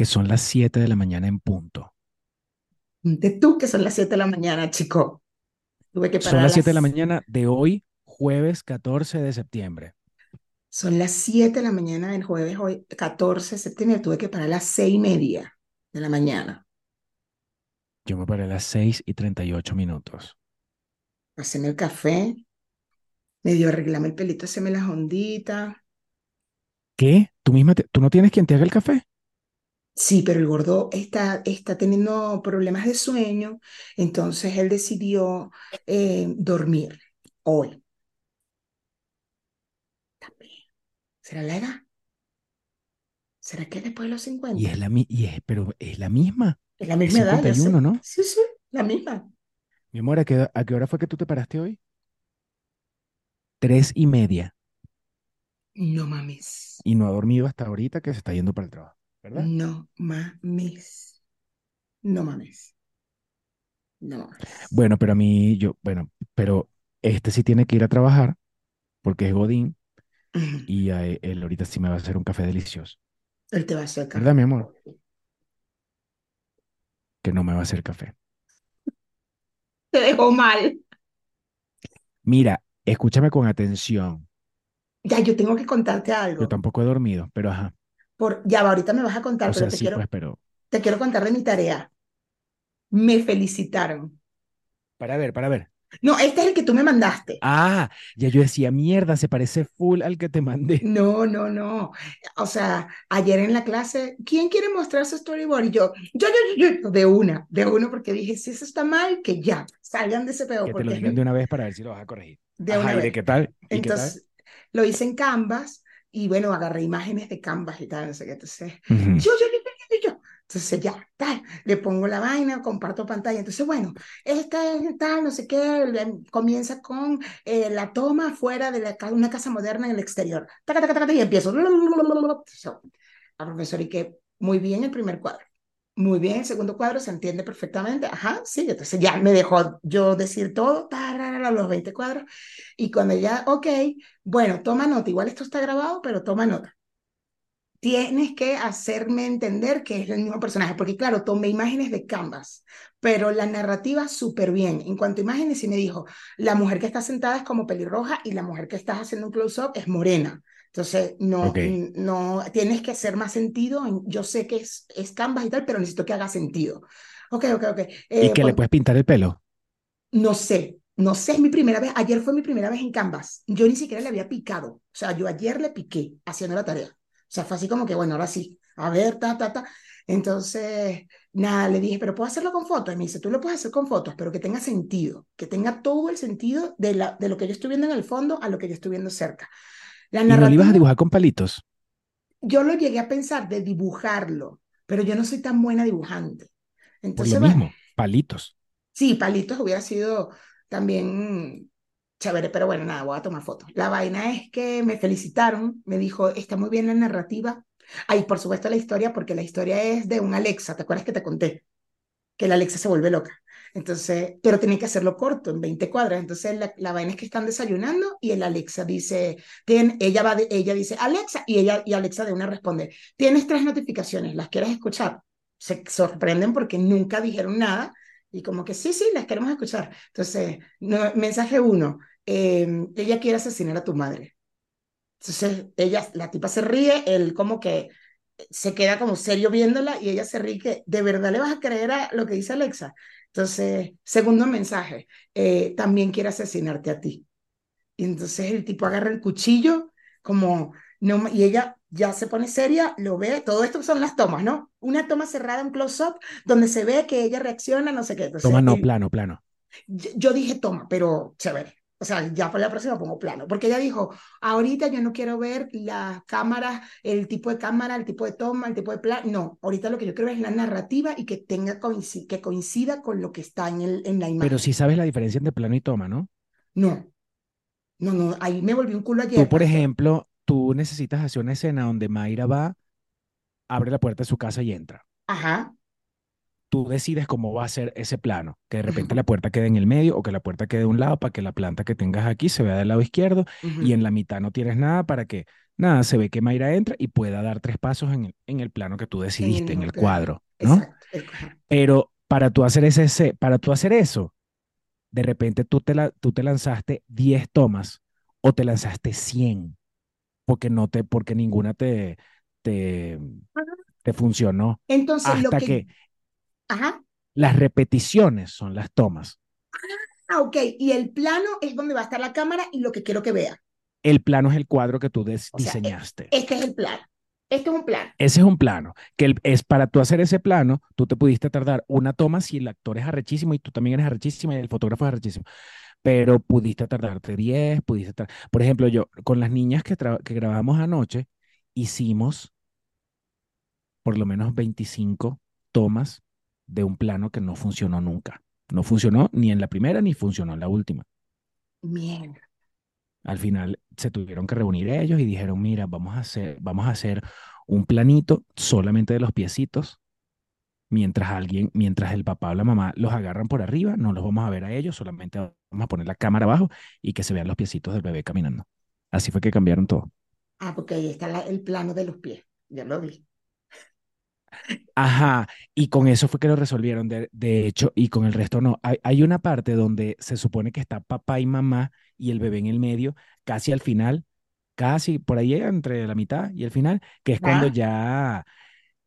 Que son las 7 de la mañana en punto. De tú que son las 7 de la mañana, chico. Tuve que parar Son las 7 de la las- mañana de hoy, jueves 14 de septiembre. Son las 7 de la mañana del jueves, hoy 14 de septiembre. Tuve que parar a las 6 y media de la mañana. Yo me paré a las 6 y 38 minutos. Haceme el café, medio arreglame el pelito, haceme las onditas. ¿Qué? ¿Tú misma te- tú no tienes quien te haga el café? Sí, pero el gordo está, está teniendo problemas de sueño, entonces él decidió eh, dormir hoy. También. ¿Será la edad? ¿Será que después de los Y 50? es la, mi- y es, pero es la misma. Es la misma edad, ya sé. 51, ¿no? Sí, sí, la misma. Mi amor, ¿a qué, a qué hora fue que tú te paraste hoy? Tres y media. No mames. Y no ha dormido hasta ahorita que se está yendo para el trabajo, ¿verdad? No mames. No mames. No mames. Bueno, pero a mí, yo, bueno, pero este sí tiene que ir a trabajar porque es Godín y a él, él ahorita sí me va a hacer un café delicioso. Él te va a hacer café. ¿Verdad, mi amor? Que no me va a hacer café. Te dejó mal. Mira, escúchame con atención. Ya, yo tengo que contarte Yo algo. tampoco he dormido, pero ajá. Por, ya ahorita me vas a contar, O pero sea, te sí, quiero, pues, pero. te quiero contar de mi tarea. Me felicitaron. Para ver, para ver. No, este es el que tú me mandaste. Ah, ya yo decía, mierda, se parece full al que te mandé. No, no, no. O sea, ayer en la clase, ¿quién quiere mostrar su storyboard? Y yo, yo, yo, yo, yo, de una, de una, porque dije, si eso está mal, que ya, salgan de ese pedo, Que te porque lo es digan de una vez para ver si lo vas a corregir. de Ajá, una ¿y de qué tal? ¿Y qué tal? Entonces, lo hice en Canvas y bueno, agarré imágenes de Canvas y tal, no sé qué. Entonces, Ujú. yo, yo, yo, yo, yo, yo. Entonces ya, tal, le pongo la vaina, comparto pantalla. Entonces, bueno, esta es tal, no sé qué, comienza con eh, la toma fuera de la, una casa moderna en el exterior. Taca, taca, taca, y empiezo. La profesora, y que muy bien el primer cuadro. Muy bien, segundo cuadro se entiende perfectamente. Ajá, sí, entonces ya me dejó yo decir todo, tararara, los 20 cuadros. Y cuando ya, ok, bueno, toma nota. Igual esto está grabado, pero toma nota tienes que hacerme entender que es el mismo personaje, porque claro, tomé imágenes de Canvas, pero la narrativa súper bien. En cuanto a imágenes, sí me dijo, la mujer que está sentada es como pelirroja y la mujer que estás haciendo un close-up es morena. Entonces, no, no, tienes que hacer más sentido. en- Yo sé que es, es Canvas y tal, pero necesito que haga sentido. Ok, ok, ok. ¿Y Eh, que le puedes pintar el pelo? no sé, no sé, es mi primera vez. Ayer fue mi primera vez en Canvas. Yo ni siquiera le había picado. O sea, yo ayer le piqué haciendo la tarea. O sea, fue así como que, bueno, ahora sí, a ver, ta, ta, ta. Entonces, nada, le dije, pero puedo hacerlo con fotos. Y me dice, tú lo puedes hacer con fotos, pero que tenga sentido, que tenga todo el sentido de, la, de lo que yo estoy viendo en el fondo a lo que yo estoy viendo cerca. La ¿Y no le ibas a narrativa, dibujar con palitos? yo lo llegué a pensar de dibujarlo, pero yo no soy tan buena dibujante. Por Entonces, lo mismo, palitos. Sí, palitos hubiera sido también chévere, pero bueno, nada, voy a tomar fotos. La vaina es que me felicitaron, me dijo, está muy bien la narrativa. Ay, por supuesto la historia, porque la historia es de un Alexa, ¿te acuerdas que te conté? Que la Alexa se vuelve loca. Entonces, pero tenía que hacerlo corto, en 20 cuadras. Entonces, la, la vaina es que están desayunando y el Alexa dice, "Tien-", ella, va de- ella dice, Alexa, y, ella, y Alexa de una responde, tienes tres notificaciones, ¿las quieres escuchar? Se sorprenden porque nunca dijeron nada y como que sí, sí, las queremos escuchar. Entonces, no, mensaje uno, eh, ella quiere asesinar a tu madre. Entonces, ella, la tipa se ríe, él como que se queda como serio viéndola y ella se ríe que de verdad le vas a creer a lo que dice Alexa. Entonces, segundo mensaje, eh, también quiere asesinarte a ti. Y entonces el tipo agarra el cuchillo como, no, y ella ya se pone seria, lo ve, todo esto son las tomas, ¿no? Una toma cerrada, un close-up, donde se ve que ella reacciona, no sé qué. Entonces, Toma, no, plano, plano. yo yo dije toma, pero chévere. O sea, ya para la próxima pongo plano, porque ella dijo, ahorita yo no quiero ver las cámaras, el tipo de cámara, el tipo de toma, el tipo de plan. No, ahorita lo que yo quiero es la narrativa y que tenga coinci- que coincida con lo que está en, el, en la imagen. Pero sí sabes la diferencia entre plano y toma, ¿no? No, no, no, ahí me volví un culo ayer. Tú, por ejemplo, tú necesitas hacer una escena donde Mayra va, abre la puerta de su casa y entra. Ajá, Tú decides cómo va a ser ese plano, que de repente la puerta quede en el medio o que la puerta quede de un lado para que la planta que tengas aquí se vea del lado izquierdo y en la mitad no tienes nada para que nada, se ve que Mayra entra y pueda dar tres pasos en el, en el plano que tú en el decidiste, en el cuadro, ¿no? Exacto. Pero para tú hacer ese, para tú hacer eso, de repente tú te, la, tú te lanzaste 10 tomas o te lanzaste 100 porque no te, porque ninguna te, te, te funcionó. Entonces, lo Hasta que, que ajá, las repeticiones son las tomas. ah, ok, y el plano es donde va a estar la cámara y lo que quiero que vea. El plano es el cuadro que tú des- O sea, e- diseñaste. este es el plano. Este es un plano. Ese es un plano, que el- es para tú hacer ese plano, tú te pudiste tardar una toma si el actor es arrechísimo y tú también eres arrechísima y el fotógrafo es arrechísimo, pero pudiste tardarte 10, pudiste tar- Por ejemplo, yo con las niñas que, que grabamos anoche, hicimos por lo menos 25 tomas de un plano que no funcionó nunca. No funcionó ni en la primera ni funcionó en la última. Mierda. Al final se tuvieron que reunir ellos y dijeron, mira, vamos a hacer, vamos a hacer un planito solamente de los piecitos, mientras alguien, mientras el papá o la mamá los agarran por arriba, no los vamos a ver a ellos, solamente vamos a poner la cámara abajo y que se vean los piecitos del bebé caminando. Así fue que cambiaron todo. Ah, porque ahí está la- el plano de los pies. Ya lo vi. Ajá, y con eso fue que lo resolvieron, de, de hecho, y con el resto no. Hay, hay una parte donde se supone que está papá y mamá y el bebé en el medio, casi al final, casi por ahí entre la mitad y el final, que es cuando Ah, ya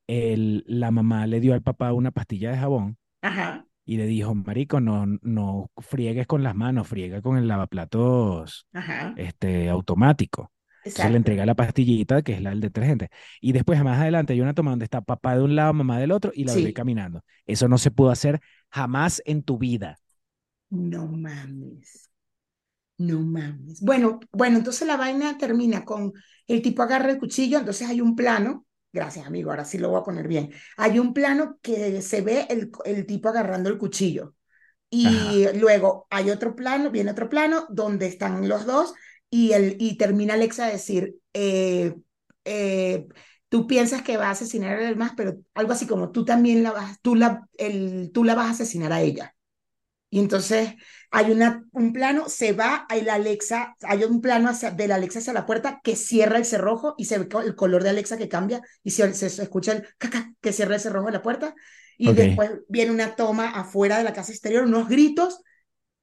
el, la mamá le dio al papá una pastilla de jabón ajá, y le dijo, marico, no, no friegues con las manos, friega con el lavaplatos ajá. este, automático. Entonces le entrega la pastillita, que es la del detergente. Y después, más adelante, hay una toma donde está papá de un lado, mamá del otro y la bebé Sí. caminando. Eso no se pudo hacer jamás en tu vida. No mames. No mames. Bueno, bueno, entonces la vaina termina con el tipo agarra el cuchillo, entonces hay un plano. Gracias, amigo, ahora sí lo voy a poner bien. Hay un plano que se ve el, el tipo agarrando el cuchillo. Ajá. Y luego hay otro plano, viene otro plano donde están los dos y, el, y termina Alexa a decir, eh, eh, tú piensas que va a asesinar a los demás, pero algo así como tú también la vas, tú la, el, tú la vas a asesinar a ella. Y entonces hay una, un plano, se va, hay la Alexa, hay un plano hacia, de la Alexa hacia la puerta que cierra el cerrojo y se ve el color de Alexa que cambia y se, se, se escucha el caca que cierra el cerrojo de la puerta. Y Ok, después viene una toma afuera de la casa exterior, unos gritos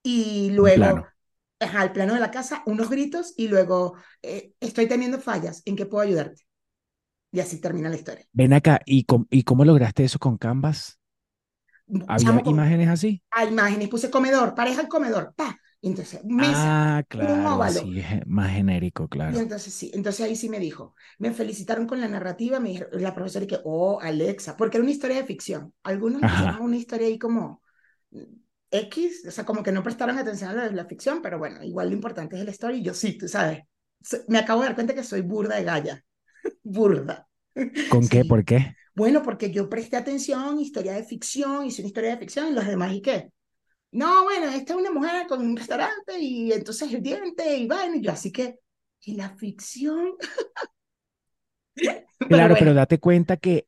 y luego, al plano de la casa, unos gritos y luego, eh, estoy teniendo fallas, ¿en qué puedo ayudarte? Y así termina la historia. Ven acá, ¿y, com- ¿y cómo lograste eso con Canvas? ¿Había Chamo, con imágenes así? a imágenes, puse comedor, pareja el comedor, pa. Y entonces, mesa, Ah, un claro, óvalo. así es más genérico, Y claro. entonces sí, entonces ahí sí me dijo, me felicitaron con la narrativa, me dijo la profesora y que, oh, Alexa, porque era una historia de ficción. Algunos hicieron una historia ahí como mm, X, o sea, como que no prestaron atención a la, la ficción, pero bueno, igual lo importante es la historia y yo sí, tú sabes, me acabo de dar cuenta que soy burda de galla, burda. ¿Con qué? Sí, ¿Por qué? bueno, porque yo presté atención, historia de ficción, hice una historia de ficción y los demás, ¿y qué? No, bueno, esta es una mujer con un restaurante y entonces el diente y vaina, y yo así que, ¿y la ficción? Pero Claro, pero bueno, date cuenta que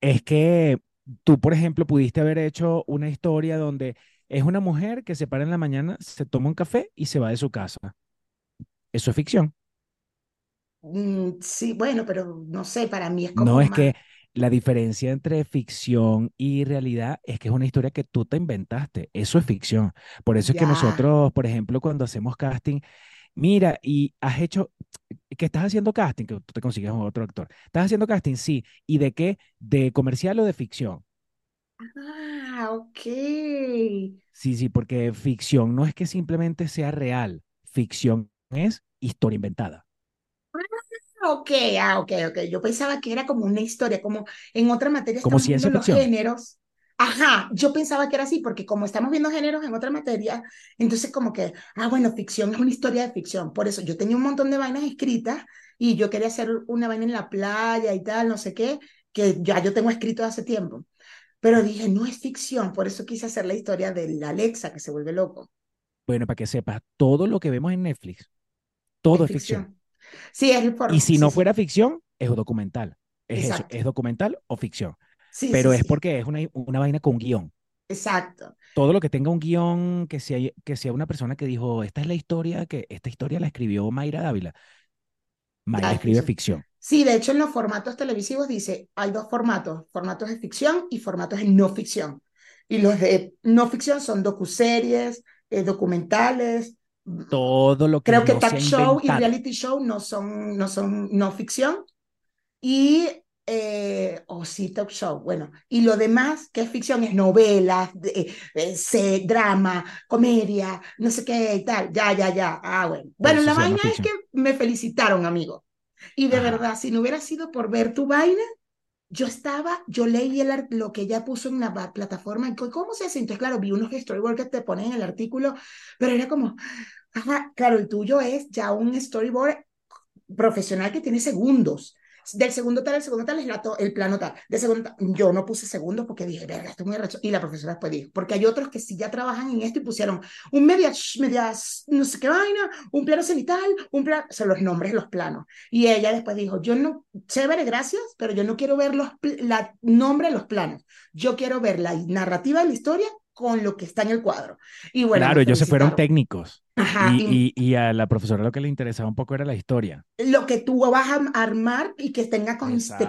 es que tú, por ejemplo, pudiste haber hecho una historia donde es una mujer que se para en la mañana, se toma un café y se va de su casa. Eso es ficción. mm, sí, bueno, pero no sé, para mí es No como es más, que la diferencia entre ficción y realidad es que es una historia que tú te inventaste. Eso es ficción. Por eso es que nosotros, por ejemplo, cuando hacemos casting, mira, y has hecho, que estás haciendo casting, que tú te consigues otro actor. ¿Estás haciendo casting? Sí. ¿Y de qué? ¿De comercial o de ficción? ah, ok, Sí, sí, porque ficción no es que simplemente sea real. Ficción es historia inventada. ok, ah, ok, ok, yo pensaba que era como una historia, como en otra materia Como ciencia los ficción. géneros, ajá, yo pensaba que era así, porque como estamos viendo géneros en otra materia, entonces como que, ah, bueno, ficción es una historia de ficción, por eso yo tenía un montón de vainas escritas y yo quería hacer una vaina en la playa y tal, no sé qué, que ya yo tengo escrito hace tiempo. Pero dije, no es ficción, por eso quise hacer la historia de la Alexa que se vuelve loco. Bueno, para que sepas, todo lo que vemos en Netflix, todo Es es ficción. ficción. Sí, es el Y forma. si Sí, no sí. fuera ficción, es documental. Es eso, es documental o ficción. Sí, sí, Pero es sí. porque es una, una vaina con guion. Exacto. Todo lo que tenga un guion, que sea, que sea una persona que dijo, esta es la historia, que esta historia la escribió Mayra Dávila. Mayra Ah, escribe ficción. Sí, de hecho en los formatos televisivos dice, hay dos formatos, formatos de ficción y formatos de no ficción. Y los de no ficción son docuseries, eh, documentales, mm, Todo lo que creo que no se talk show y inventado. reality show no son, no son no ficción. Y, eh, o sí, talk show, bueno, y lo demás que es ficción es novelas, de- eh, se- drama, comedia, no sé qué y tal, ya, ya, ya, ah, bueno. Bueno, la vaina es que me felicitaron, amigo. Y de verdad, si no hubiera sido por ver tu vaina, yo estaba, yo leí el, lo que ella puso en la plataforma, ¿cómo se hace? Entonces, claro, vi unos storyboards que te ponen en el artículo, pero era como, ajá, claro, el tuyo es ya un storyboard profesional que tiene segundos. Del segundo tal, el segundo tal es la to- el plano tal. De segundo yo no puse segundos porque dije, verga, esto es muy arrecho. Y la profesora después dijo, porque hay otros que sí ya trabajan en esto y pusieron un media, media, no sé qué vaina, un plano cenital, un plano, o sea, los nombres, los planos. Y ella después dijo, yo no, chévere, gracias, pero yo no quiero ver los la nombre de los planos. Yo quiero ver la narrativa de la historia con lo que está en el cuadro. Y bueno, Claro, ellos se fueron técnicos. Ajá, Y, y a la profesora lo que le interesaba un poco era la historia. lo que tú vas a armar y que tenga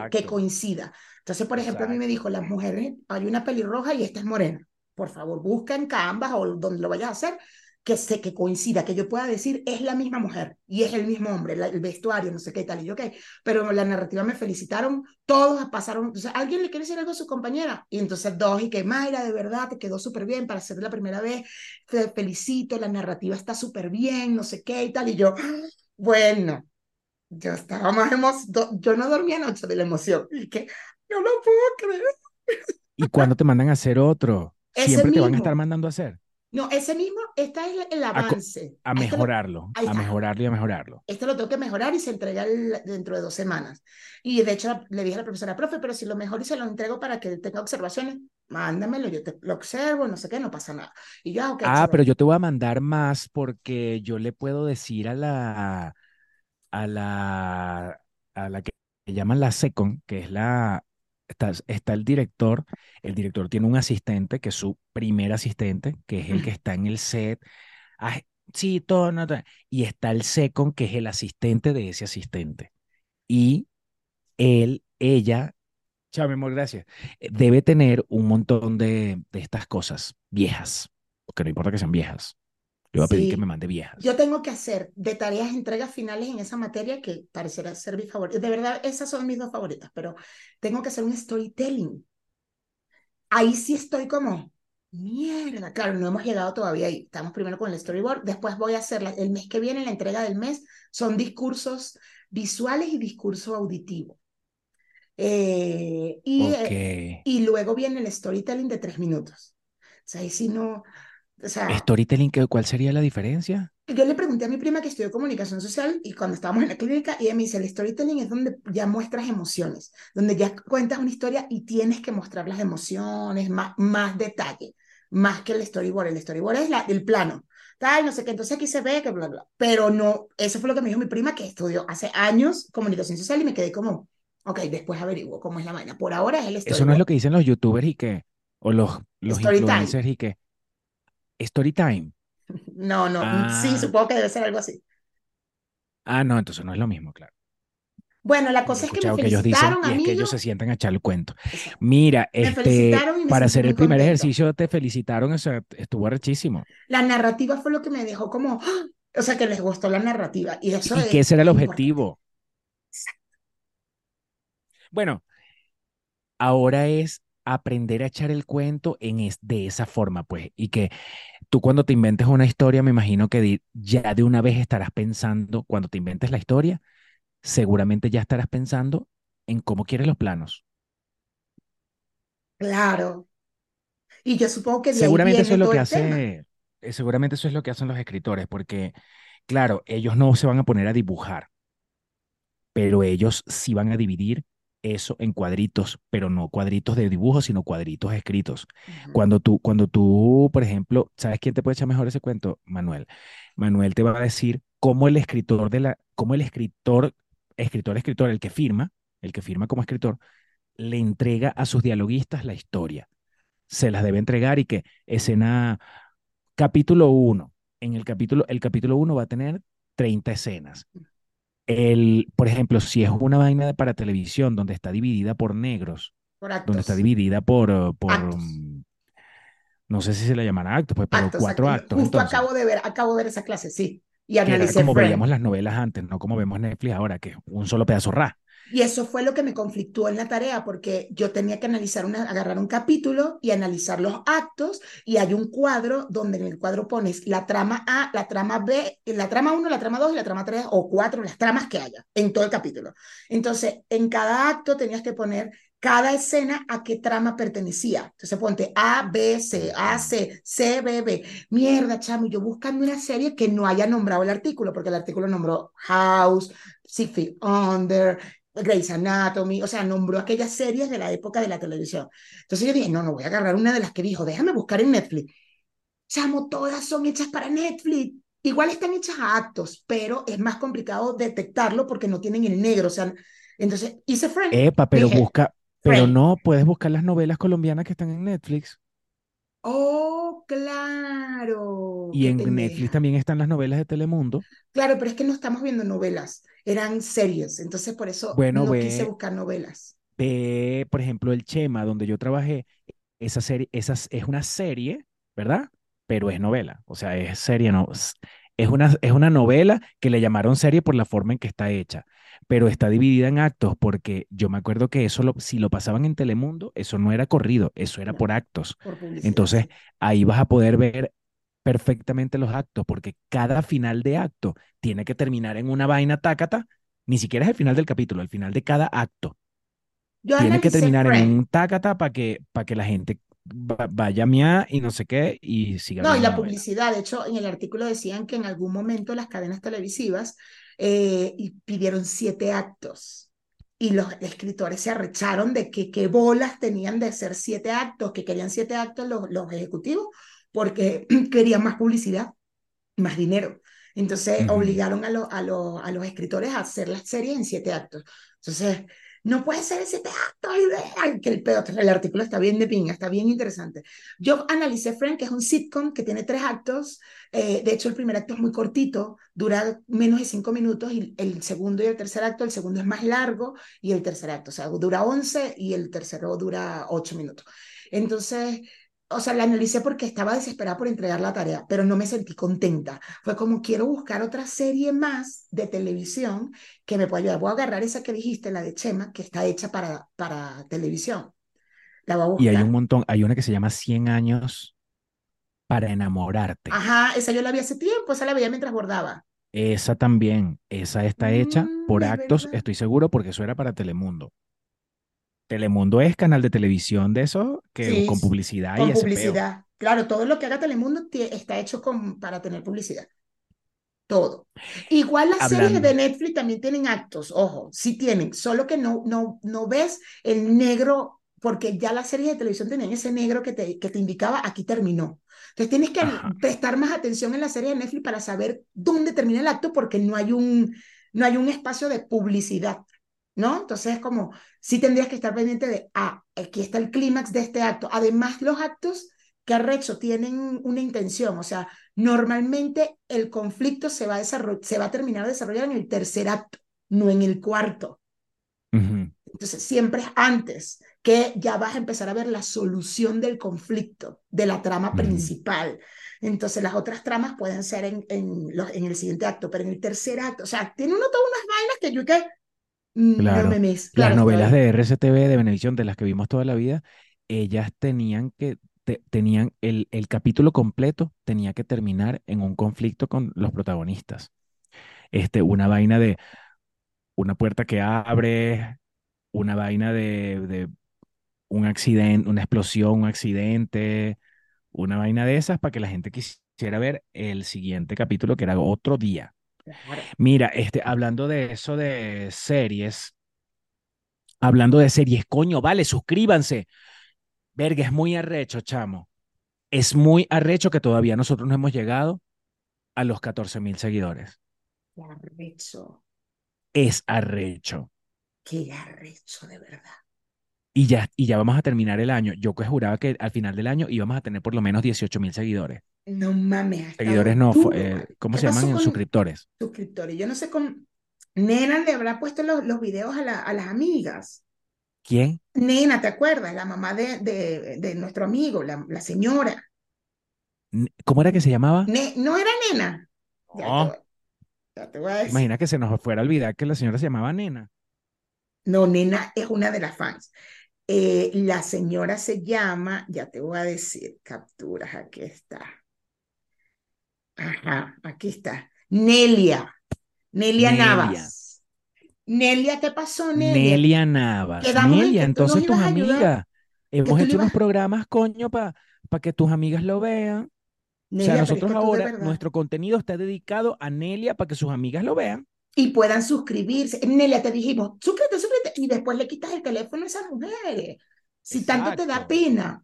que coincida. Entonces, por ejemplo, a mí me dijo, las mujeres, hay una pelirroja y esta es morena. Por favor, busca en Canvas o donde lo vayas a hacer, que se que coincida, que yo pueda decir, es la misma mujer y es el mismo hombre, la- el vestuario, no sé qué y tal. Y yo, ok, pero la narrativa me felicitaron, todos pasaron, entonces, ¿alguien le quiere decir algo a su compañera? Y entonces dos, y que Mayra, de verdad, te quedó súper bien para ser la primera vez, te felicito, la narrativa está súper bien, no sé qué y tal. Y yo, bueno, yo estaba más emocionada, yo no dormía anoche de la emoción, y que no lo puedo creer. ¿Y cuándo te mandan a hacer otro? Ese Siempre te van a estar mandando a hacer. No, ese mismo, esta es el A, avance. a Este lo, mejorarlo, a mejorarlo y a mejorarlo. Este lo tengo que mejorar y se entrega el- dentro de dos semanas. Y de hecho le dije a la profesora, profe, pero si lo mejor y se lo entrego para que tenga observaciones, mándamelo, yo te lo observo, no sé qué, no pasa nada. Y yo, ah, Ah, pero yo te voy a mandar más porque yo le puedo decir a la, a la, a la que llaman la SECON, que es la, está, está el director, el director tiene un asistente, que es su primer asistente, que es el que está en el set, ah, sí, todo, no, todo, y está el SECON, que es el asistente de ese asistente. Y él, ella, chao, mi amor, gracias, eh, debe tener un montón de, de estas cosas viejas, porque no importa que sean viejas. Le voy a pedir que me mande viejas. yo tengo que hacer de tareas, entregas finales en esa materia que pareciera ser mi favorita. De verdad, esas son mis dos favoritas, pero tengo que hacer un storytelling. Ahí sí estoy como, mierda, claro, no hemos llegado todavía ahí. Estamos primero con el storyboard, después voy a hacer la- el mes que viene, la entrega del mes, son discursos visuales y discurso auditivo. Eh, y, Ok. eh, y luego viene el storytelling de tres minutos. O sea, ahí sí no, o sea, Storytelling, ¿qué- ¿cuál sería la diferencia? yo le pregunté a mi prima que estudió comunicación social y cuando estábamos en la clínica, ella me dice, el storytelling es donde ya muestras emociones, donde ya cuentas una historia y tienes que mostrar las emociones, más, más detalle, más que el storyboard. El storyboard es la, el plano, tal, no sé qué, entonces aquí se ve que bla, bla. Pero no, eso fue lo que me dijo mi prima que estudió hace años comunicación social y me quedé como, ok, después averiguo cómo es la vaina. Por ahora es el Eso no es storyboard. lo que dicen los youtubers y que, o los, los influencers y que, story time. No, no, sí, Ah, supongo que debe ser algo así. ah, no, entonces no es lo mismo, claro. Bueno, la cosa es que me escuchado que ellos dicen felicitaron, y es que ellos se sientan a echar el cuento. Exacto. Mira, este, felicitaron para hacer el primer ejercicio te felicitaron, o sea, estuvo arrechísimo. La narrativa fue lo que me dejó como, ¡ah! o sea, que les gustó la narrativa y eso ¿Y es, qué ese era el objetivo? Bueno, ahora es aprender a echar el cuento en es, de esa forma, pues, y que tú cuando te inventes una historia, me imagino que ya de una vez estarás pensando, cuando te inventes la historia, seguramente ya estarás pensando en cómo quieres los planos. Claro. Y yo supongo que de ahí Seguramente eso es lo que tema. hace, eh, seguramente eso es lo que hacen los escritores, porque, claro, ellos no se van a poner a dibujar, pero ellos sí van a dividir eso en cuadritos, pero no cuadritos de dibujo, sino cuadritos escritos. Cuando tú, cuando tú, por ejemplo, ¿sabes quién te puede echar mejor ese cuento? Manuel. Manuel te va a decir cómo el escritor de la, cómo el escritor, escritor, escritor, el que firma, el que firma como escritor, le entrega a sus dialoguistas la historia. Se las debe entregar y que escena, capítulo 1. En el capítulo, el capítulo 1 va a tener 30 escenas. El, por ejemplo, si es una vaina para televisión donde está dividida por negros, por donde está dividida por, eh, por, actos, mm, no sé si se le llamará actos, pues, pero actos. cuatro act- actos Justo entonces, acabo de ver, acabo de ver esa clase, sí, y analicé como veíamos las novelas antes, no como vemos Netflix ahora, que es un solo pedazo ra. Y eso fue lo que me conflictúa en la tarea, porque yo tenía que analizar una, agarrar un capítulo y analizar los actos, y hay un cuadro donde en el cuadro pones la trama A, la trama B, la trama 1, la trama 2 y la trama 3 o 4, las tramas que haya en todo el capítulo. Entonces, en cada acto tenías que poner cada escena a qué trama pertenecía. Entonces ponte A, B, C, A, C, C, B, B. Mierda, chamo, yo buscando una serie que no haya nombrado el artículo, porque el artículo nombró House, Six Feet Under, Grey's Anatomy, o sea, nombró aquellas series de la época de la televisión. Entonces yo dije, no, no voy a agarrar una de las que dijo, déjame buscar en Netflix. Chamo, todas son hechas para Netflix. Igual están hechas a actos, pero es más complicado detectarlo porque no tienen el negro. O sea, entonces hice Friend, Epa, pero dije, busca, pero Friend. no, puedes buscar las novelas colombianas que están en Netflix. Oh, claro, Y en Netflix también están las novelas de Telemundo. Claro, pero es que no estamos viendo novelas, eran series, entonces por eso Bueno, no quise ve, buscar novelas. ve, por ejemplo, El Chema, donde yo trabajé, esa serie, esa es una serie, ¿verdad? Pero es novela, o sea, es serie, no, es una, es una novela que le llamaron serie por la forma en que está hecha, pero está dividida en actos porque yo me acuerdo que eso, lo, si lo pasaban en Telemundo, eso no era corrido, eso era No, por actos. por Entonces, ahí vas a poder ver perfectamente los actos, porque cada final de acto tiene que terminar en una vaina tácata, ni siquiera es el final del capítulo, el final de cada acto. Yo tiene que terminar en un tácata para que, para que la gente va- vaya a miar y no sé qué y siga No, y la publicidad, de hecho, en el artículo decían que en algún momento las cadenas televisivas eh, pidieron siete actos y los escritores se arrecharon de que qué bolas tenían de ser siete actos, que querían siete actos los, los ejecutivos porque querían más publicidad, más dinero. Entonces Ujú. obligaron a, lo- a, lo- a los escritores a hacer las series en siete actos. Entonces, no puede ser en siete actos. Ay, que el pedo. El artículo está bien de pinga, está bien interesante. Yo analicé Friends, que es un sitcom que tiene tres actos. Eh, de hecho, el primer acto es muy cortito, dura menos de cinco minutos, y el segundo y el tercer acto, el segundo es más largo y el tercer acto, o sea, dura once y el tercero dura ocho minutos. Entonces, o sea, la analicé porque estaba desesperada por entregar la tarea, pero no me sentí contenta. Fue como quiero buscar otra serie más de televisión que me pueda ayudar. Voy a agarrar esa que dijiste, la de Chema, que está hecha para, para televisión. La voy a Y hay un buscar. montón, hay una que se llama Cien años para enamorarte. Ajá, esa yo la vi hace tiempo, esa la veía mientras bordaba. Esa también, esa está hecha Mm, por es actos, verdad. estoy seguro, porque eso era para Telemundo. Telemundo es canal de televisión de eso, que Sí, con publicidad y con peo. publicidad. Claro, todo lo que haga Telemundo está hecho con, para tener publicidad. Todo. Igual las series de Netflix también tienen actos, ojo, sí tienen, solo que no, no, no ves el negro, porque ya las series de televisión tenían ese negro que te, que te indicaba aquí terminó. Entonces tienes que ajá, prestar más atención en la serie de Netflix para saber dónde termina el acto, porque no hay un, no hay un espacio de publicidad, ¿no? Entonces es como, sí tendrías que estar pendiente de, ah, aquí está el clímax de este acto. Además, los actos que arrecho tienen una intención, o sea, normalmente el conflicto se va, a se va a terminar de desarrollar en el tercer acto, no en el cuarto. Entonces, siempre es antes que ya vas a empezar a ver la solución del conflicto, de la trama principal. Entonces, las otras tramas pueden ser en, en, los, en el siguiente acto, pero en el tercer acto, o sea, tiene uno todas unas vainas que yo que mm, no me Claro, mes. las novelas de RCTV, de Venevisión, de las que vimos toda la vida, ellas tenían que, te- tenían el, el capítulo completo tenía que terminar en un conflicto con los protagonistas. Este, una vaina de una puerta que abre, una vaina de, de un accidente, una explosión, un accidente, una vaina de esas para que la gente quisiera ver el siguiente capítulo, que era otro día. Mira, este, hablando de eso de series, hablando de series, coño, vale, suscríbanse. Verga, es muy arrecho, chamo. Es muy arrecho que todavía nosotros no hemos llegado a los catorce mil seguidores. Qué arrecho, Es arrecho. qué arrecho de verdad. Y ya, y ya vamos a terminar el año. Yo que juraba que al final del año íbamos a tener por lo menos dieciocho mil seguidores. No mames, Seguidores no, eh. ¿cómo ¿Qué se llaman? suscriptores. suscriptores? Yo no sé cómo, Nena le habrá puesto los, los videos a, la, a las amigas. ¿Quién? Nena, ¿te acuerdas? La mamá de, de, de nuestro amigo, la, la señora. ¿Cómo era que se llamaba? Ne- no era nena. Te, ya te voy a decir. imagina que se nos fuera a olvidar que la señora se llamaba Nena. No, nena es una de las fans. Eh, la señora se llama, ya te voy a decir, capturas, aquí está. Ajá, aquí está. Nelia, Nelia Nelia. Navas. Nelia, ¿qué pasó, Nelia? Nelia Navas. Quedamos Nelia, entonces tus amigas. Hemos hecho unos programas, coño, para que tus amigas lo vean. O sea, es nosotros que ahora, nuestro contenido está dedicado a Nelia para que sus amigas lo vean. Y puedan suscribirse. Nelia, te dijimos, suscríbete, suscríbete, y después le quitas el teléfono a esas mujeres. Si tanto te da pena.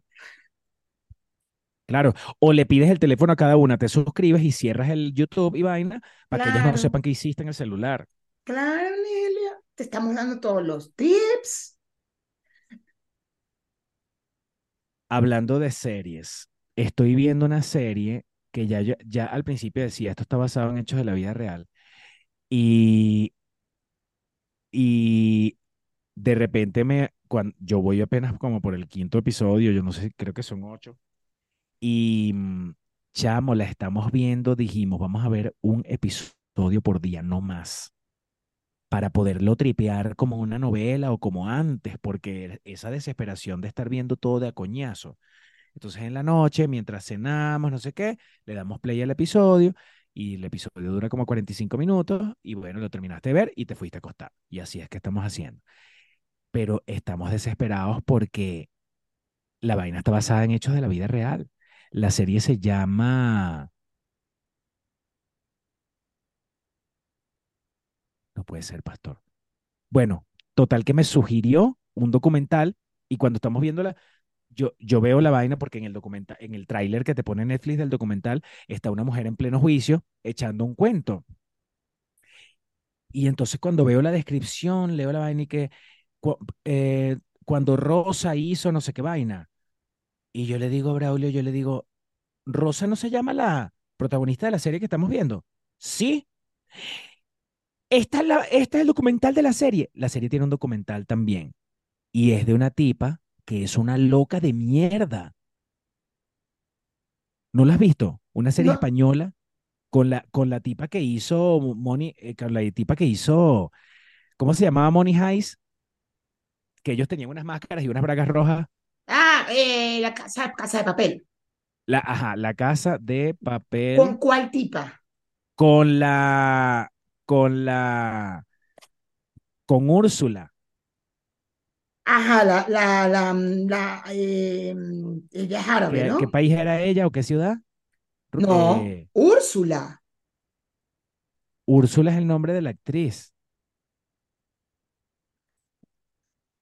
Claro, o le pides el teléfono a cada una, te suscribes y cierras el YouTube y vaina para que ellas no sepan qué hiciste en el celular. claro, Nelia. Te estamos dando todos los tips. Hablando de series, estoy viendo una serie que ya, ya al principio decía, esto está basado en hechos de la vida real. Y, y de repente me, cuando, yo voy apenas como por el quinto episodio, yo no sé, creo que son ocho. Y mm, chamo, la estamos viendo, dijimos, vamos a ver un episodio por día, no más, para poderlo tripear como una novela o como antes, porque esa desesperación de estar viendo todo de a coñazo. Entonces en la noche, mientras cenamos, no sé qué, le damos play al episodio y el episodio dura como 45 minutos y bueno, lo terminaste de ver y te fuiste a acostar. Y así es que estamos haciendo. Pero estamos desesperados porque la vaina está basada en hechos de la vida real. La serie se llama... No puede ser, pastor. Bueno, total que me sugirió un documental y cuando estamos viéndola, yo, yo veo la vaina porque en el documental, en el tráiler que te pone Netflix del documental, está una mujer en pleno juicio echando un cuento. Y entonces cuando veo la descripción, leo la vaina y que eh, cuando Rosa hizo no sé qué vaina. Y yo le digo Braulio, yo le digo, Rosa no se llama la protagonista de la serie que estamos viendo. Sí, esta es la, este es el documental de la serie. La serie tiene un documental también. Y es de una tipa que es una loca de mierda. ¿No la has visto? Una serie No, española con la, con la tipa que hizo Money, eh, con la tipa que hizo, ¿cómo se llamaba Money Heist? Que ellos tenían unas máscaras y unas bragas rojas. ah, eh, la casa, casa de papel. La, ajá, la casa de ¿Con papel cuál tipa? con la, con la, con Úrsula. Ajá, la, la, la, mm, la, eh, mm, ella es árabe, ¿Qué, qué ¿no? país era ella o qué ciudad? No, eh, Úrsula. Úrsula es el nombre de la actriz.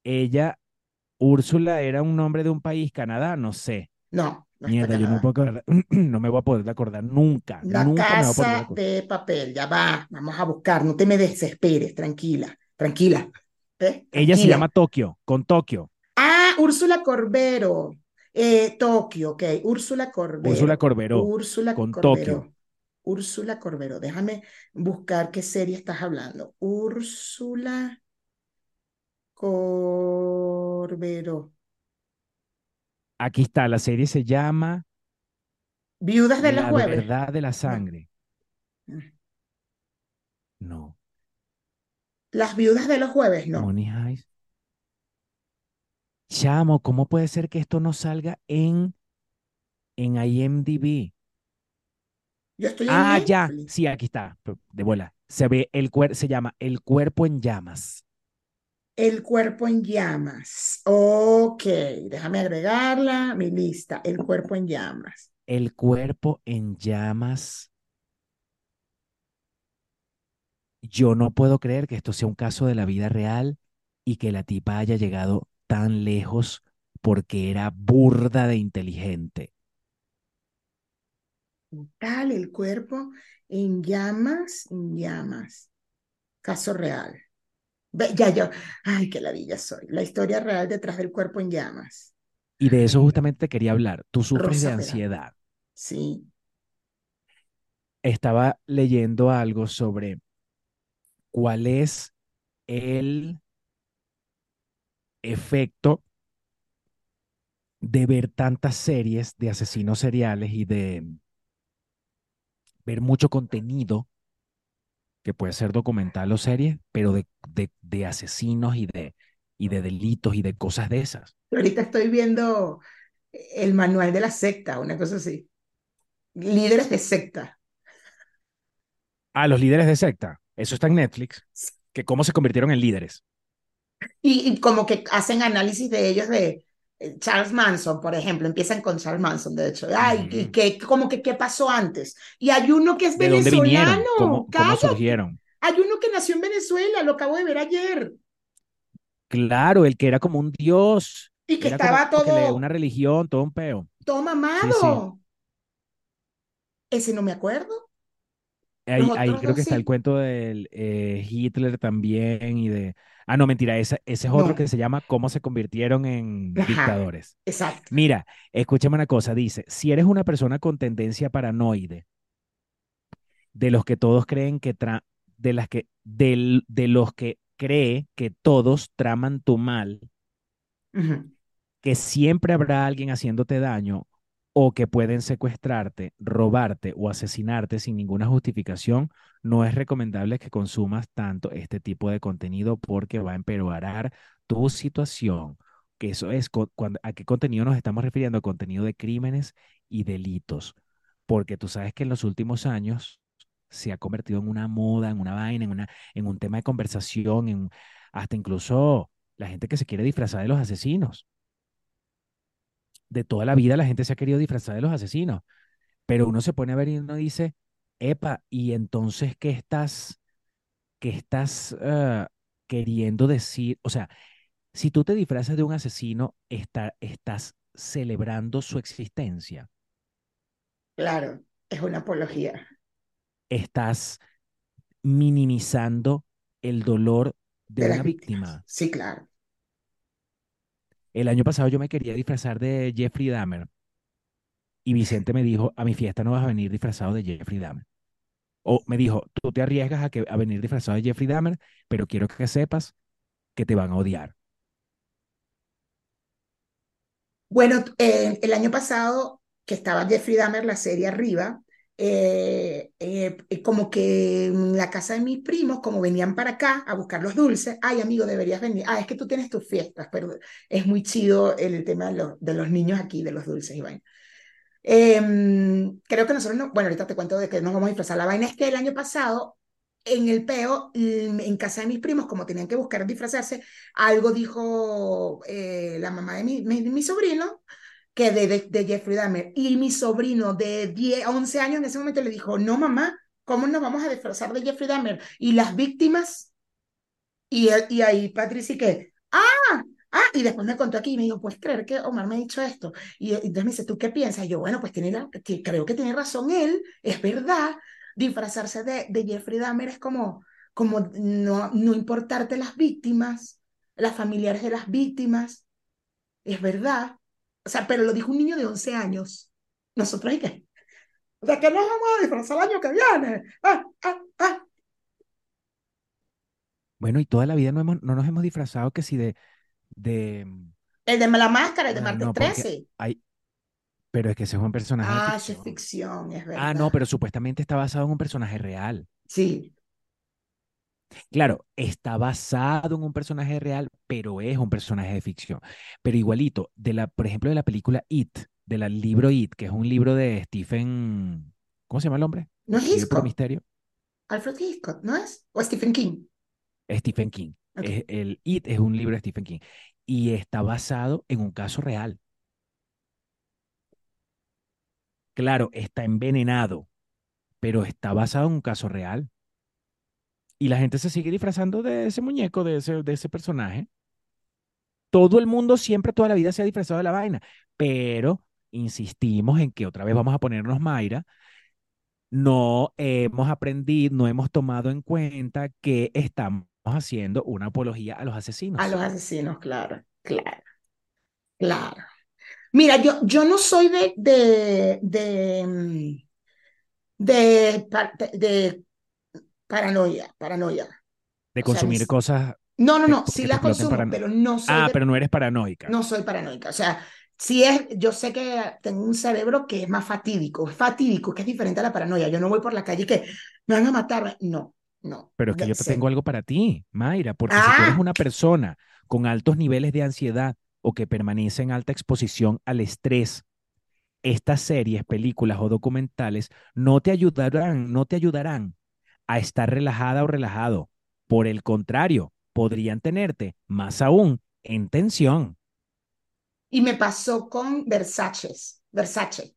Ella, Úrsula, era un nombre de un país, Canadá, no sé. No, no Mierda, yo no puedo acordar, no me voy a poder acordar nunca, La nunca me voy a poder casa de papel, ya va, vamos a buscar, no te me desesperes, tranquila, tranquila, ¿eh? Ella se llama Tokio, con Tokio. Ah, Úrsula Corbero, eh, Tokio, ok, Úrsula Úrsula Corbero, Úrsula con Tokio. Corbero, Úrsula Corbero, déjame buscar qué serie estás hablando. Úrsula Corbero, Aquí está, la serie se llama Viudas de La Jueves. verdad de la sangre. No, las Viudas de los Jueves, no. Money Heist. Chamo, ¿cómo puede ser que esto no salga en, en IMDb? Yo estoy en Ah, ya, sí, aquí está, de bola. Se ve el cuerpo, se llama El cuerpo en llamas. El cuerpo en llamas. Ok, déjame agregarla a mi lista. El cuerpo en llamas. El cuerpo en llamas. Yo no puedo creer que esto sea un caso de la vida real y que la tipa haya llegado tan lejos porque era burda de inteligente. Tal, el cuerpo en llamas, en llamas. Caso real. Ve, ya yo, ay, qué ladilla soy. La historia real detrás del cuerpo en llamas. Y de eso justamente te quería hablar. Tú sufres de Rosa Peralta. ansiedad. Sí. Estaba leyendo algo sobre ¿cuál es el efecto de ver tantas series de asesinos seriales y de ver mucho contenido que puede ser documental o serie, pero de, de, de asesinos y de, y de delitos y de cosas de esas. Ahorita estoy viendo el manual de la secta, una cosa así. Líderes de secta. Ah, los líderes de secta. Eso está en Netflix. Que cómo se convirtieron en líderes. Y, y como que hacen análisis de ellos de eh, Charles Manson, por ejemplo. Empiezan con Charles Manson, de hecho. Ay, y Ujú. que, como que qué pasó antes. Y hay uno que es ¿De dónde vinieron? venezolano. ¿Cómo, surgieron? Hay uno que nació en Venezuela, lo acabo de ver ayer. Claro, el que era como un dios. Y que Era estaba como que le- todo, una religión, todo un peo. todo Sí, sí. mamado. Ese no me acuerdo. Ahí, creo que está el cuento del eh, Hitler también y de... Ah, no, mentira, ese, ese es otro No. que se llama ¿Cómo se convirtieron en Ajá, dictadores? exacto. Mira, escúchame una cosa, dice, si eres una persona con tendencia paranoide, de los que todos creen que tra- de las que del- de los que cree que todos traman tu mal, que siempre habrá alguien haciéndote daño o que pueden secuestrarte, robarte o asesinarte sin ninguna justificación, no es recomendable que consumas tanto este tipo de contenido porque va a empeorar tu situación. Que eso es a qué contenido nos estamos refiriendo, contenido de crímenes y delitos, porque tú sabes que en los últimos años se ha convertido en una moda, en una vaina, en una, en un tema de conversación, en hasta incluso la gente que se quiere disfrazar de los asesinos de toda la vida la gente se ha querido disfrazar de los asesinos, pero uno se pone a ver y uno dice, epa, ¿y entonces qué estás, qué estás ah, queriendo decir? O sea, si tú te disfrazas de un asesino, está- estás celebrando su existencia, Claro, es una apología estás minimizando el dolor de de una las víctimas. víctima. Sí, claro. El año pasado yo me quería disfrazar de Jeffrey Dahmer y Vicente me dijo, a mi fiesta no vas a venir disfrazado de Jeffrey Dahmer. O me dijo, tú te arriesgas a, que, a venir disfrazado de Jeffrey Dahmer, pero quiero que sepas que te van a odiar. Bueno, eh, el año pasado que estaba Jeffrey Dahmer, la serie arriba, eh, eh, eh, como que en la casa de mis primos, como venían para acá a buscar los dulces, ay amigo, deberías venir, ah, es que tú tienes tus fiestas, pero es muy chido el tema de, los- de los niños aquí, de los dulces y vaina. Em, creo que nosotros no, bueno, ahorita te cuento de que nos vamos a disfrazar. La vaina es que el año pasado, en el peo, en casa de mis primos, como tenían que buscar disfrazarse, algo dijo eh, la mamá de mi, mi, mi sobrino, que de, de, Jeffrey Dahmer. Y mi sobrino de 10, 11 años en ese momento le dijo, no mamá, ¿cómo nos vamos a disfrazar de Jeffrey Dahmer? Y las víctimas, y, y ahí Patricia que, ah, ah, y después me contó aquí y me dijo, ¿puedes creer que Omar me ha dicho esto? Y, entonces me dice, ¿tú qué piensas? Y yo, bueno, pues tiene que creo que tiene razón él, es verdad, disfrazarse de, de Jeffrey Dahmer es como, como no, no importarte las víctimas, las familiares de las víctimas, es verdad. O sea, pero lo dijo un niño de 11 años. Nosotros, ¿y qué? O sea, que nos vamos a disfrazar el año que viene. Ah, ah, ah. Bueno, y toda la vida no, hemos, no nos hemos disfrazado que si de, de, El de la máscara, el de bueno, martes no, porque 13. hay, pero es que ese es un personaje de Ah, es ficción. es Ah, no, verdad. pero supuestamente está basado en un personaje real. Sí, Claro, está basado en un personaje real, pero es un personaje de ficción. Pero igualito, de la, por ejemplo, de la película It, del libro It, que es un libro de Stephen, ¿cómo se llama el hombre? no es Hitchcock, misterio. Alfred Hitchcock, ¿no es? O Stephen King. Stephen King. Es- el It es un libro de Stephen King y está basado en un caso real. Claro, está envenenado, pero está basado en un caso real. Y la gente se sigue disfrazando de ese muñeco, de ese, de ese personaje. Todo el mundo siempre, toda la vida se ha disfrazado de la vaina, pero insistimos en que otra vez vamos a ponernos Mayra. No hemos aprendido, no hemos tomado en cuenta que estamos haciendo una apología a los A asesinos. los asesinos, claro, claro, claro. Mira, yo, yo no soy de, de, de, mm, paranoia, paranoia. De O consumir si- cosas no, no, que, no, sí que te las consumo, pero no soy Ah, de, pero no eres paranoica. no soy paranoica. O sea, sí es, yo sé que tengo un cerebro que es más fatídico, es fatídico, que es diferente a la paranoia. Yo no voy por la calle que me van a matar. No, no. Pero es que yo te tengo algo para ti, Mayra, porque si tú eres Ah, una persona con altos niveles de ansiedad o que permanece en alta exposición al estrés, estas series, películas o documentales no te ayudarán, no te ayudarán a estar relajada o relajado. Por el contrario, podrían tenerte más aún en tensión. y me pasó con Versace, Versace,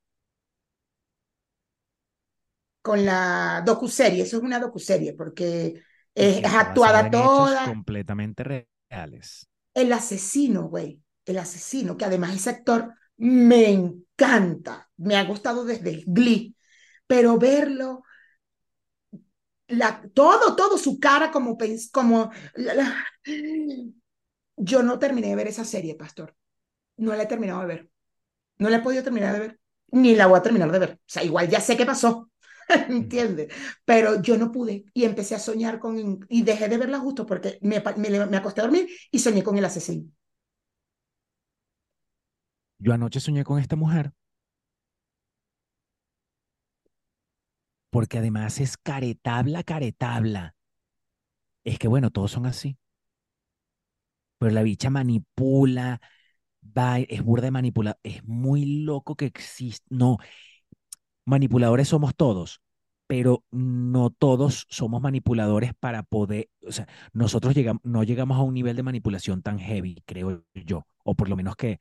con la docuserie. Eso es una docuserie porque es, actuada toda. completamente reales. El asesino, güey, el asesino, que además ese actor me encanta, me ha gustado desde Glee, pero verlo, la, todo, todo, su cara como, como la- yo no terminé de ver esa serie, pastor, no la he terminado de ver, no la he podido terminar de ver, ni la voy a terminar de ver, o sea, igual ya sé qué pasó, ¿entiendes? Pero yo no pude y empecé a soñar con, y dejé de verla justo porque me, me, me acosté a dormir y soñé con el asesino. Yo anoche soñé con esta mujer porque además es caretabla, caretabla. Es que bueno, todos son así. Pero la bicha manipula, va, es burda de manipula. Es muy loco que existe. No, manipuladores somos todos, pero no todos somos manipuladores para poder, o sea, nosotros llegamos, no llegamos a un nivel de manipulación tan heavy, creo yo, o por lo menos que,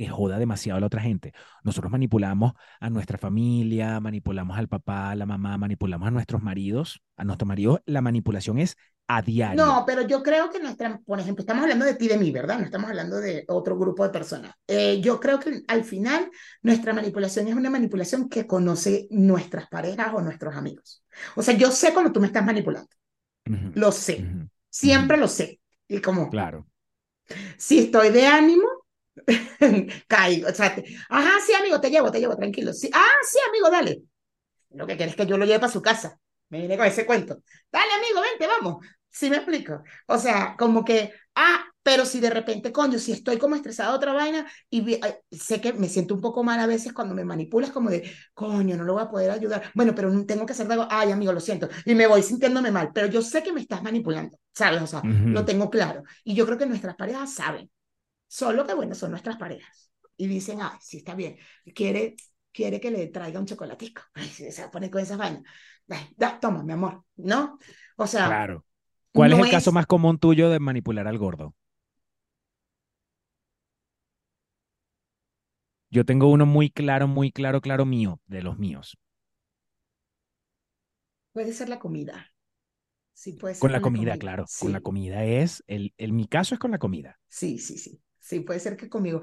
que joda demasiado a la otra gente. Nosotros manipulamos a nuestra familia, manipulamos al papá, a la mamá, manipulamos a nuestros maridos, a nuestros maridos, la manipulación es a diario. No, pero yo creo que nuestra, por ejemplo, estamos hablando de ti de mí, ¿verdad? No estamos hablando de otro grupo de personas. Eh, yo creo que al final nuestra manipulación es una manipulación que conoce nuestras parejas o nuestros amigos. O sea, yo sé cuando tú me estás manipulando, lo sé, siempre lo sé. Y como, Claro. si estoy de ánimo, caigo. O sea, te- ajá, sí, amigo, te llevo, te llevo, tranquilo. Sí, ah, sí, amigo, dale. Lo que quieres es que yo lo lleve para su casa. Me vine con ese cuento. Dale, amigo, vente, vamos. ¿Sí me explico? O sea, como que, ah, pero si de repente, coño, si estoy como estresada de otra vaina y ay, sé que me siento un poco mal a veces cuando me manipulas, como de, coño, no lo voy a poder ayudar. Bueno, pero tengo que hacer algo. Ay, amigo, lo siento. Y me voy sintiéndome mal, pero yo sé que me estás manipulando, ¿sabes? O sea, lo Ujú. tengo claro. Y yo creo que nuestras parejas saben. Solo que, bueno, son nuestras parejas. Y dicen, ay, sí, está bien. Quiere, quiere que le traiga un chocolatico. Ay, se va a poner con esa vaina. Ay, da, toma, mi amor. ¿No? O sea, Claro. ¿Cuál es el caso más común tuyo de manipular al gordo? Yo tengo uno muy claro, muy claro, claro mío, de los míos. Puede ser la comida. Sí, puede ser la con la comida, comida. claro. Con la comida es, el, el, mi caso es con la comida. sí, sí, sí. Sí, puede ser que conmigo.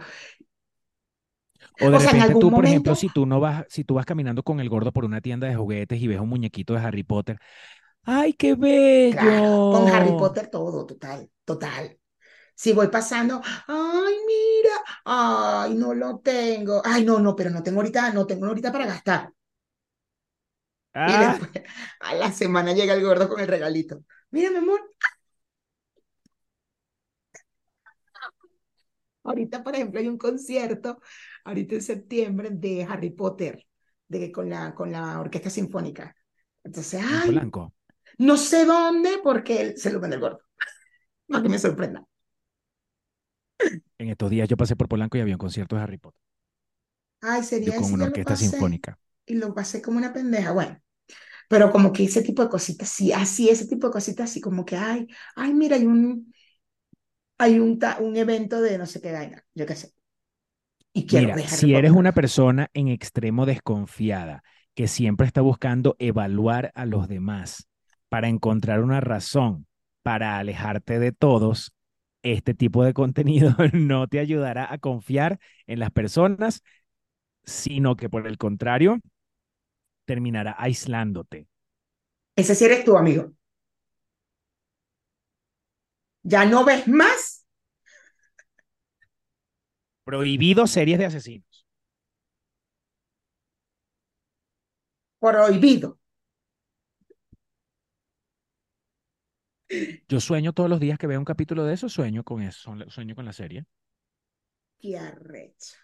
O de O sea, en repente algún tú, por ejemplo, si tú no vas, si tú vas caminando con el gordo por una tienda de juguetes y ves un muñequito de Harry Potter, ¡ay, qué claro, con Harry bello! Potter todo, total, total. Si voy pasando, ay, mira, ay, no lo tengo. Ay, no, no, pero no tengo ahorita, no tengo ahorita para gastar. Y Ah, después, a la semana llega el gordo con el regalito. Mira, mi amor, ahorita, por ejemplo, hay un concierto, ahorita en septiembre, de Harry Potter, de, con la, con la Orquesta Sinfónica. Entonces, en ay, Polanco. no sé dónde, porque se lo vende el gordo. No, que me sorprenda. En estos días yo pasé por Polanco y había un concierto de Harry Potter. Ay, Yo sería con ese, una orquesta pasé. sinfónica. Y lo pasé como una pendeja. Bueno, pero como que ese tipo de cositas, sí, así, ese tipo de cositas, así como que, ay, ay, mira, hay un, hay un, un evento de no sé qué vaina, yo qué sé. Y quiero Mira, si eres una persona en extremo desconfiada, que siempre está buscando evaluar a los demás para encontrar una razón para alejarte de todos, este tipo de contenido no te ayudará a confiar en las personas, sino que por el contrario, terminará aislándote. Ese sí eres tú, amigo. Ya no ves más Prohibido series de asesinos. prohibido. Yo sueño todos los días que veo un capítulo de eso, sueño con eso, sueño con la serie. Qué arrecho.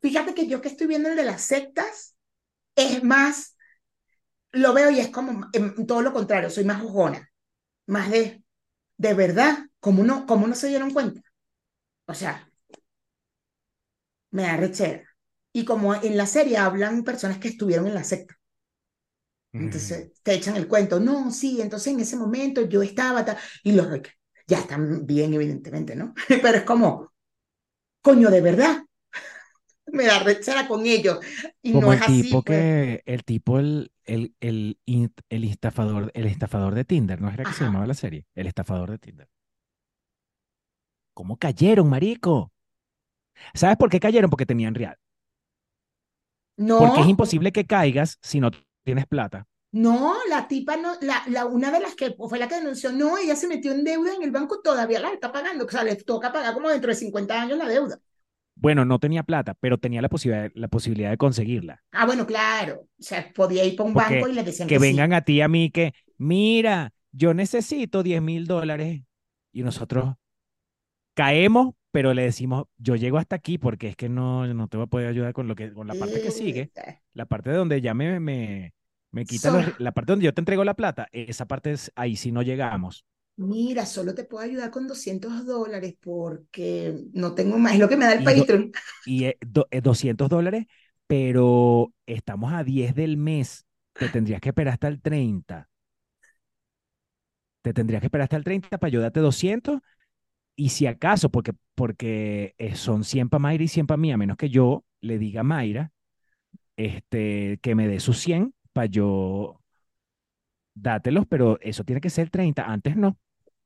Fíjate que yo que estoy viendo el de las sectas, es más, lo veo y es como em, todo lo contrario, soy más jugona, más de, de verdad, como no, como no se dieron cuenta. O sea, me da rechera. Y como en la serie hablan personas que estuvieron en la secta. Entonces te echan el cuento, no, sí, entonces en ese momento yo estaba, y los ya están bien, evidentemente, ¿no? Pero es como, coño, de verdad, me da rechera con ellos. Y Como no el es así, tipo pues. que, el tipo, el, el, el, el estafador, el estafador de Tinder, ¿no era que se llamaba la serie? El estafador de Tinder. ¿Cómo cayeron, marico? ¿Sabes por qué cayeron? Porque tenían real. Porque es No, imposible que caigas si no tienes plata. no, la tipa no, la, la, una de las que fue la que denunció, no, ella se metió en deuda en el banco, todavía la está pagando, o sea, le toca pagar como dentro de 50 años la deuda. Bueno, no tenía plata, pero tenía la posibilidad, la posibilidad de conseguirla. Ah, bueno, claro, o sea, podía ir para un banco y le decían que que sí. vengan a ti a mí que, mira, yo necesito 10 mil dólares y nosotros caemos, pero le decimos, yo llego hasta aquí porque es que no, no te voy a poder ayudar con lo que, con la parte que sigue, la parte de donde ya me, me, me quita so- los, la parte donde yo te entrego la plata, esa parte es, ahí sí no llegamos. Mira, solo te puedo ayudar con 200 dólares porque no tengo más, es lo que me da el Y, do- Patreon. y eh, do- eh, 200 dólares, pero estamos a 10 del mes, te tendrías que esperar hasta el 30. Te tendrías que esperar hasta el 30 para yo darte 200 y si acaso, porque, porque eh, son 100 para Mayra y 100 para mí, a menos que yo le diga a Mayra este, que me dé sus 100 para yo dátelos, pero eso tiene que ser 30. Antes no.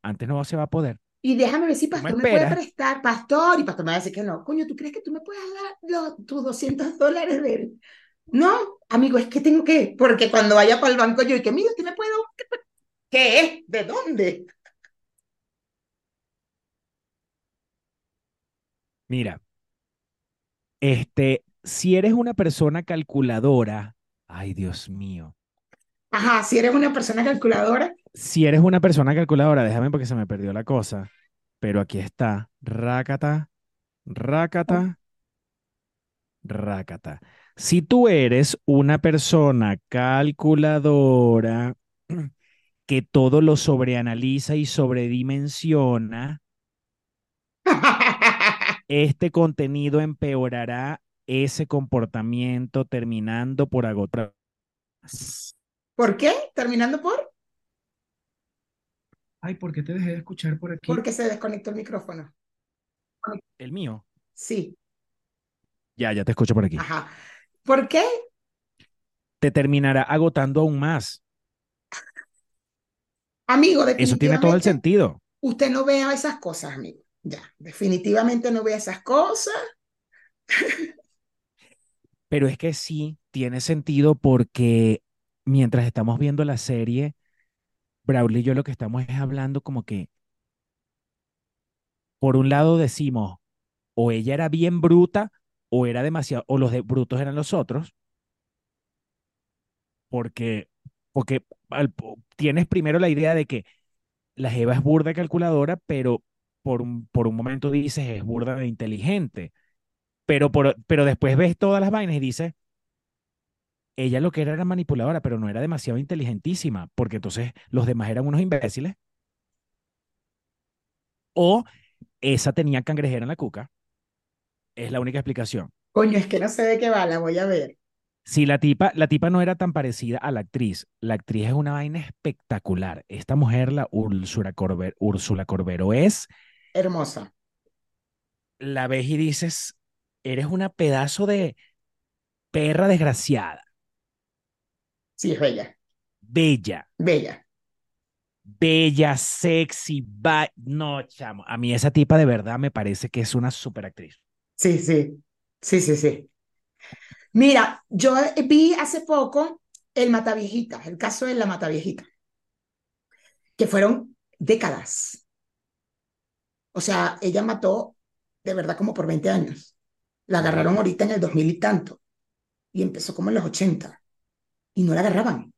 Antes no se va a poder. Y déjame ver si Tú me Pastor me puede prestar, Pastor, y Pastor me va a decir que no. Coño, ¿tú crees que tú me puedes dar los, tus 200 dólares de él? No, amigo, es que tengo que, porque cuando vaya para el banco yo, y que mira, ¿usted me dar un- ¿Qué es? ¿De dónde? Mira, este, si eres una persona calculadora, ay Dios mío, Ajá, si eres una persona calculadora. si eres una persona calculadora, déjame porque se me perdió la cosa, pero aquí está, rácata, rácata, rácata. Si tú eres una persona calculadora que todo lo sobreanaliza y sobredimensiona, este contenido empeorará ese comportamiento terminando por agotar. ¿Por qué? Terminando por, Ay, ¿por qué te dejé de escuchar por aquí? porque se desconectó el micrófono. El mío. Sí, Ya, ya te escucho por aquí. ajá. ¿Por qué? Te terminará agotando aún más. Amigo, Eso tiene todo el sentido. usted no vea esas cosas, amigo. Ya, definitivamente no vea esas cosas. Pero es que sí tiene sentido porque mientras estamos viendo la serie, Braulio y yo lo que estamos es hablando como que, por un lado decimos, o ella era bien bruta, o era demasiado, o los brutos eran los otros, porque, porque tienes primero la idea de que la Jeva es burda calculadora, pero por un, por un momento dices es burda de inteligente, pero, pero después ves todas las vainas y dices, ella lo que era era manipuladora, pero no era demasiado inteligentísima, porque entonces los demás eran unos imbéciles, o esa tenía cangrejera en la cuca, es la única explicación. Coño, es que no sé de qué va, la voy a ver. Si la tipa, la tipa no era tan parecida a la actriz, la actriz es una vaina espectacular. Esta mujer, la Úrsula Corber, Úrsula Corbero, es, Hermosa. la ves y dices, eres una pedazo de perra desgraciada, Sí, es bella, bella, bella. bella, sexy, ba- no, chamo. A mí esa tipa de verdad me parece que es una super actriz. Sí, sí, sí, sí, sí. Mira, yo vi hace poco el Mataviejita, el caso de la Mataviejita, que fueron décadas. O sea, ella mató de verdad como por 20 años. La agarraron ahorita en el 2000 y tanto. Y empezó como en los 80. Y no la agarraban.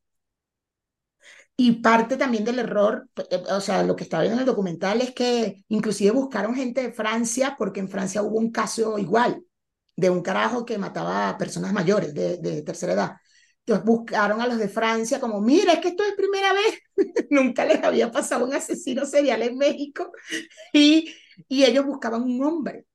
Y parte también del error, eh, o sea, lo que estaba viendo en el documental es que inclusive buscaron gente de Francia porque en Francia hubo un caso igual de un carajo que mataba a personas mayores de, de tercera edad. Entonces buscaron a los de Francia como, mira, es que esto es primera vez, nunca les había pasado un asesino serial en México y, y ellos buscaban un hombre.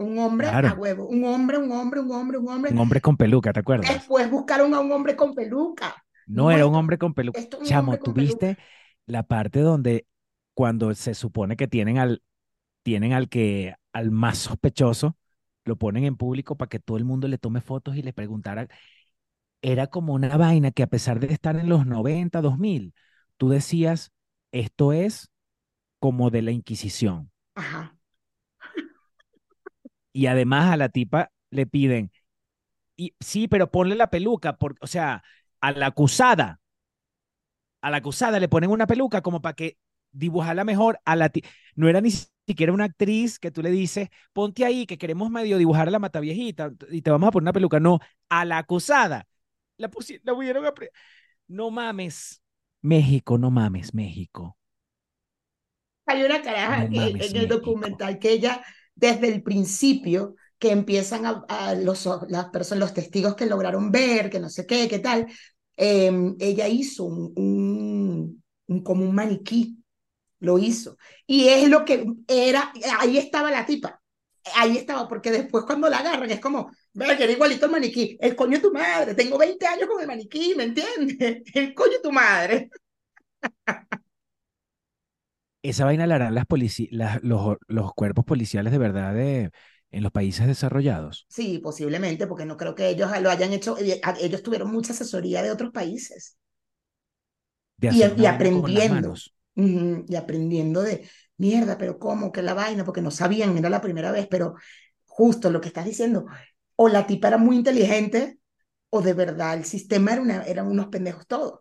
Un hombre Claro, a huevo, un hombre, un hombre, un hombre, un hombre. un hombre con peluca, ¿te acuerdas? Después buscaron a un hombre con peluca. No No, era un hombre con peluca. Chamo, hombre ¿tú con peluca. viste la parte donde cuando se supone que tienen al, tienen al que, al más sospechoso, lo ponen en público para que todo el mundo le tome fotos y le preguntara? Era como una vaina que a pesar de estar en los 90, 2000, tú decías, esto es como de la Inquisición. Ajá. Y además a la tipa le piden, y sí, pero ponle la peluca, porque, o sea, a la acusada, a la acusada le ponen una peluca como para que dibujarla mejor a la ti- no era ni siquiera una actriz que tú le dices, ponte ahí que queremos medio dibujar a la mataviejita y te vamos a poner una peluca, no, a la acusada. La la pudieron a No mames. México, no mames, México. Hay una caraja No en, mames, en el México. documental que ella, desde el principio, que empiezan a, a los, las personas, los testigos que lograron ver, que no sé qué, qué tal, eh, ella hizo un, un, un, como un maniquí, lo hizo. Y es lo que era, ahí estaba la tipa, ahí estaba, porque después cuando la agarran es como, ve que era igualito el maniquí, el coño de tu madre, tengo 20 años con el maniquí, ¿me entiendes? El coño de tu madre. Esa vaina la harán las las- los, los cuerpos policiales de verdad de, en los países desarrollados. Sí, posiblemente, porque no creo que ellos lo hayan hecho. eh, Ellos tuvieron mucha asesoría de otros países De y, aprendiendo, y aprendiendo de mierda, pero ¿cómo? que la vaina? Porque no sabían, era la primera vez, pero justo lo que estás diciendo, o la tipa era muy inteligente, o de verdad el sistema era una, eran unos pendejos todos.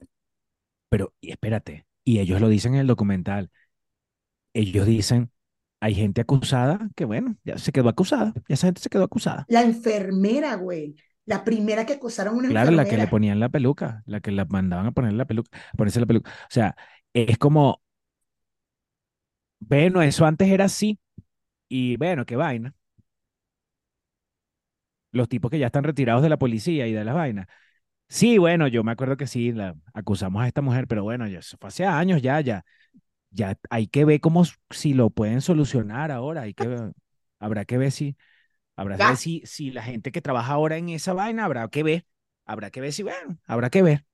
Pero y espérate, y ellos lo dicen en el documental. Ellos dicen, hay gente acusada que bueno, ya se quedó acusada, ya esa gente se quedó acusada. La enfermera, güey, la primera que acusaron a una Claro, la que le enfermera. ponían la peluca, la que la mandaban a poner la peluca, a ponerse la peluca. O sea, es como, bueno, eso antes era así, y bueno, qué vaina. Los tipos que ya están retirados de la policía y de las vainas. Sí, bueno, yo me acuerdo que sí, la acusamos a esta mujer, pero bueno, ya eso fue hace años ya, ya, ya hay que ver cómo si lo pueden solucionar ahora, hay que ver- habrá que ver si, habrá que ver si, si la gente que trabaja ahora en esa vaina, habrá que ver, habrá que ver si, bueno, habrá que ver.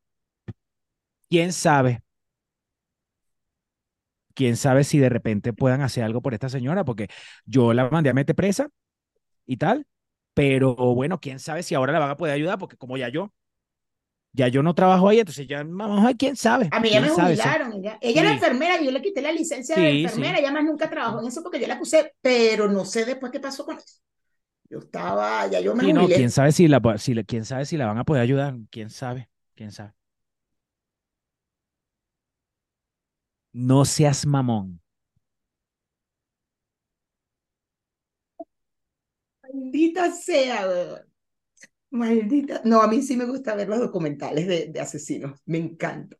¿Quién sabe? ¿Quién sabe si de repente puedan hacer algo por esta señora? Porque yo la mandé a meter presa y tal, pero bueno, quién sabe si ahora la van a poder ayudar, porque como ya yo, ya yo no trabajo ahí, entonces ya, ver, quién sabe, A mí ya me sabe, jubilaron. Ella, ella era enfermera yo le quité la licencia de enfermera. sí. Ella más nunca trabajó en eso porque yo la acusé, pero no sé después qué pasó con eso. Yo estaba, ya yo me Sí, no, quién jubilé. sabe si la, si quién sabe si la van a poder ayudar, quién sabe, quién sabe. No seas mamón. Maldita sea, weón. Maldita. No, a mí sí me gusta ver los documentales de, de asesinos. Me encanta.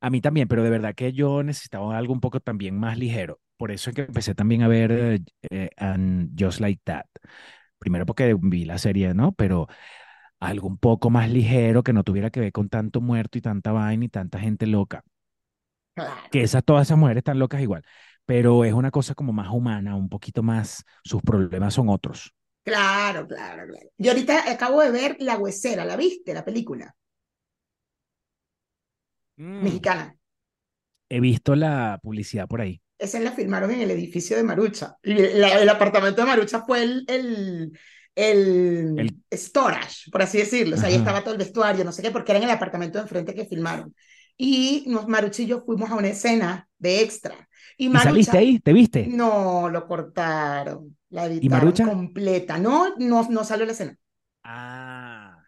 A mí también, pero de verdad que yo necesitaba algo un poco también más ligero. Por eso es que empecé también a ver eh, eh, And Just Like That. Primero porque vi la serie, ¿no? Pero algo un poco más ligero que no tuviera que ver con tanto muerto y tanta vaina y tanta gente loca. Claro, Que esas, todas esas mujeres están locas igual. Pero es una cosa como más humana, un poquito más, sus problemas son otros. Claro, claro, claro. Yo ahorita acabo de ver La Huesera, ¿la viste? La película Mm, mexicana. he visto la publicidad por ahí. Esa la filmaron en el edificio de Marucha. La- el apartamento de Marucha fue el, el, el El, storage, por así decirlo. O sea, ahí estaba todo el vestuario, no sé qué, porque era en el apartamento de enfrente que filmaron. Y nos, Marucha y yo fuimos a una escena de extra. Y ¿Y saliste Marucha, ahí? ¿Te viste? no, lo cortaron, la ¿Y editaron Marucha? completa. No, no, no salió la escena. Ah,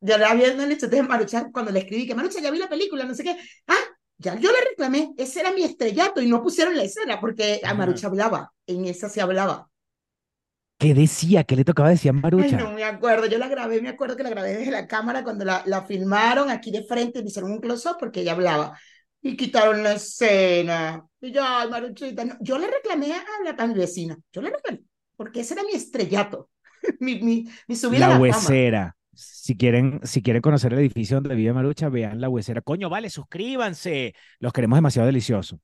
Yo la había dicho, entonces Marucha, cuando le escribí que Marucha ya vi la película, no sé qué, ah, ya yo le reclamé, ese era mi estrellato y no pusieron la escena porque a. Marucha hablaba, en esa se hablaba. ¿Qué decía? ¿Qué le tocaba decir a Ay, Marucha? no me acuerdo, yo la grabé, me acuerdo que la grabé desde la cámara cuando la, la filmaron aquí de frente, me hicieron un close-up porque ella hablaba y quitaron la escena. Y yo, ay, Maruchita, no. Yo le reclamé a, la, a mi vecina, yo le reclamé, porque ese era mi estrellato, mi, mi, mi subida a La la fama. Huesera. Si quieren, si quieren conocer el edificio donde vive Marucha, vean La Huesera. Coño, vale, suscríbanse. Los queremos demasiado delicioso.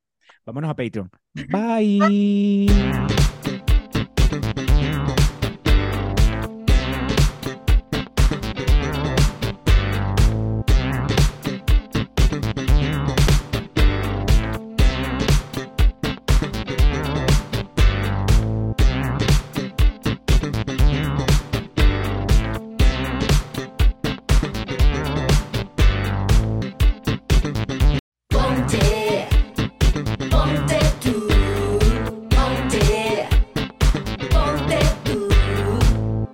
Vámonos a Patreon. Bye.